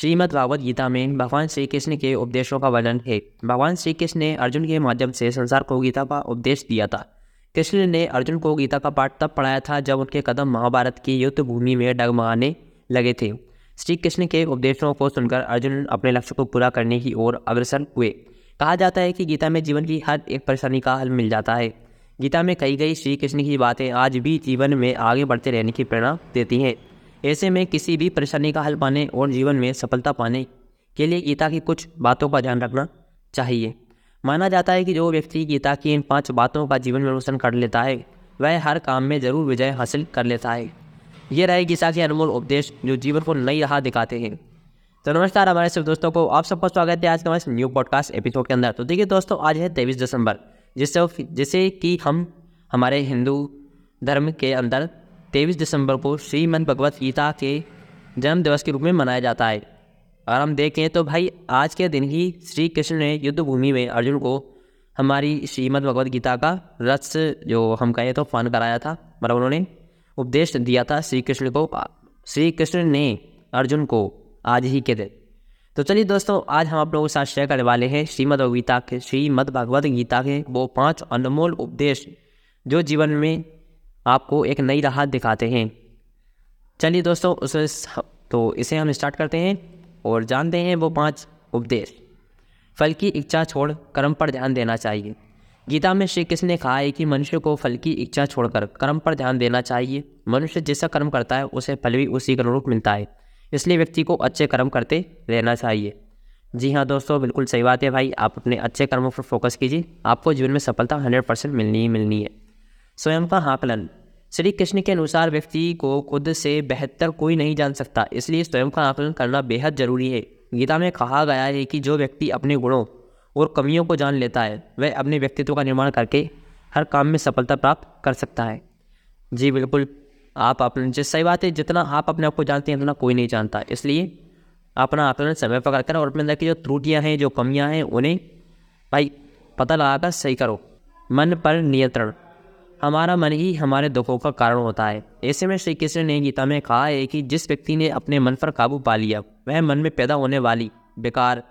श्रीमद् भागवत गीता में भगवान श्री कृष्ण के उपदेशों का वर्णन है। भगवान श्री कृष्ण ने अर्जुन के माध्यम से संसार को गीता का उपदेश दिया था। कृष्ण ने अर्जुन को गीता का पाठ तब पढ़ाया था जब उनके कदम महाभारत की युद्ध भूमि में डगमगाने लगे थे। श्री कृष्ण के उपदेशों को सुनकर अर्जुन अपने लक्ष्य को पूरा करने की ओर अग्रसर हुए। कहा जाता है कि गीता में जीवन की हर एक परेशानी का हल मिल जाता है। गीता में कही गई श्री कृष्ण की बातें आज भी जीवन में आगे बढ़ते रहने की प्रेरणा देती हैं। ऐसे में किसी भी परेशानी का हल पाने और जीवन में सफलता पाने के लिए गीता की कुछ बातों का ध्यान रखना चाहिए। माना जाता है कि जो व्यक्ति गीता की इन पाँच बातों का जीवन में अनुसरण कर लेता है, वह हर काम में ज़रूर विजय हासिल कर लेता है। ये रहे गीता के अनमोल उपदेश जो जीवन को नई राह दिखाते हैं। तो नमस्कार, हमारे सब दोस्तों को आप सबका स्वागत है आज के हमारे न्यू पॉडकास्ट एपिसोड के अंदर। तो देखिए दोस्तों, आज है तेईस दिसंबर, जिससे जिसे कि हम, हमारे हिंदू धर्म के अंदर तेईस दिसंबर को श्रीमद भगवत गीता के जन्म दिवस के रूप में मनाया जाता है। और हम देखें तो भाई, आज के दिन ही श्री कृष्ण ने युद्ध भूमि में अर्जुन को हमारी श्रीमद भगवत गीता का रस जो हम कहें तो फन कराया था। मतलब उन्होंने उपदेश दिया था श्री कृष्ण को श्री कृष्ण ने अर्जुन को आज ही के दिन। तो चलिए दोस्तों, आज हम आप लोगों के साथ शेयर करने वाले हैं श्रीमद गीता के, श्रीमद भगवत गीता के वो पाँच अनमोल उपदेश जो जीवन में आपको एक नई राह दिखाते हैं। चलिए दोस्तों, उस तो इसे हम स्टार्ट करते हैं और जानते हैं वो पाँच उपदेश। फल की इच्छा छोड़ कर्म पर ध्यान देना चाहिए। गीता में श्री कृष्ण ने कहा है कि मनुष्य को फल की इच्छा छोड़कर कर्म पर ध्यान देना चाहिए। मनुष्य जैसा कर्म करता है, उसे फल भी उसी के अनुरूप मिलता है। इसलिए व्यक्ति को अच्छे कर्म करते रहना चाहिए। जी हाँ दोस्तों, बिल्कुल सही बात है भाई। आप अपने अच्छे कर्मों पर फोकस कीजिए। आपको जीवन में सफलता हंड्रेड परसेंट मिलनी ही मिलनी है। स्वयं का आकलन। श्री कृष्ण के अनुसार व्यक्ति को खुद से बेहतर कोई नहीं जान सकता, इसलिए स्वयं का आकलन करना बेहद ज़रूरी है। गीता में कहा गया है कि जो व्यक्ति अपने गुणों और कमियों को जान लेता है, वह अपने व्यक्तित्व का निर्माण करके हर काम में सफलता प्राप्त कर सकता है। जी बिल्कुल, आप अपने जिस सही बात है, जितना आप अपने आप को जानते हैं, उतना कोई नहीं जानता। इसलिए अपना आकलन समय पर कर और अपने अंदर की जो त्रुटियाँ हैं, जो कमियाँ हैं, उन्हें भाई पता लगाकर सही करो। मन पर नियंत्रण। हमारा मन ही हमारे दुखों का कारण होता है। ऐसे में श्री कृष्ण ने गीता में कहा है कि जिस व्यक्ति ने अपने मन पर काबू पा लिया, वह मन में पैदा होने वाली बेकार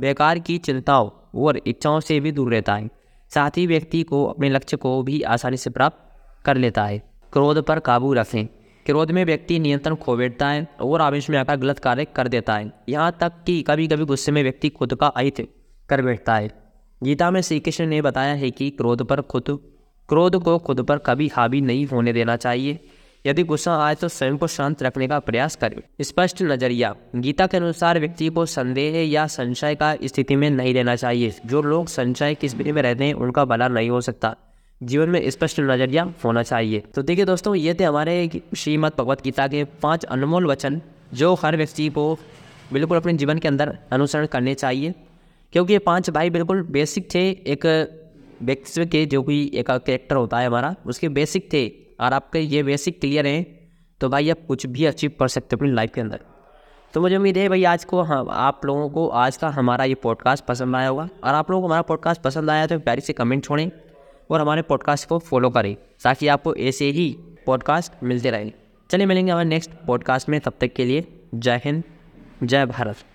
बेकार की चिंताओं और इच्छाओं से भी दूर रहता है। साथ ही व्यक्ति को अपने लक्ष्य को भी आसानी से प्राप्त कर लेता है। क्रोध पर काबू रखें। क्रोध में व्यक्ति नियंत्रण खो बैठता है और आवेश में आकर गलत कार्य कर देता है। यहाँ तक कि कभी कभी गुस्से में व्यक्ति खुद का अहित कर बैठता है। गीता में श्री कृष्ण ने बताया है कि क्रोध पर खुद क्रोध को खुद पर कभी हावी नहीं होने देना चाहिए। यदि गुस्सा आए तो स्वयं को शांत रखने का प्रयास करें। स्पष्ट नज़रिया। गीता के अनुसार व्यक्ति को संदेह या संशय का स्थिति में नहीं रहना चाहिए। जो लोग संशय की स्थिति में रहते हैं, उनका भला नहीं हो सकता। जीवन में स्पष्ट नज़रिया होना चाहिए। तो देखिए दोस्तों, ये थे हमारे श्रीमद भगवत गीता के पाँच अनमोल वचन, जो हर व्यक्ति को बिल्कुल अपने जीवन के अंदर अनुसरण करने चाहिए। क्योंकि ये पाँच भाई बिल्कुल बेसिक थे। एक व्यक्तित्व के जो भी एक कैरेक्टर होता है हमारा, उसके बेसिक थे। और आपके ये बेसिक क्लियर हैं तो भाई आप कुछ भी अचीव कर सकते हो अपनी लाइफ के अंदर। तो मुझे उम्मीद है भाई आज को हाँ आप लोगों को आज का हमारा ये पॉडकास्ट पसंद आया होगा। और आप लोगों को हमारा पॉडकास्ट पसंद आया तो प्यारी से कमेंट छोड़ें और हमारे पॉडकास्ट को फॉलो करें, ताकि आपको ऐसे ही पॉडकास्ट मिलते रहें। चलिए मिलेंगे हमारे नेक्स्ट पॉडकास्ट में, तब तक के लिए जय हिंद, जय भारत।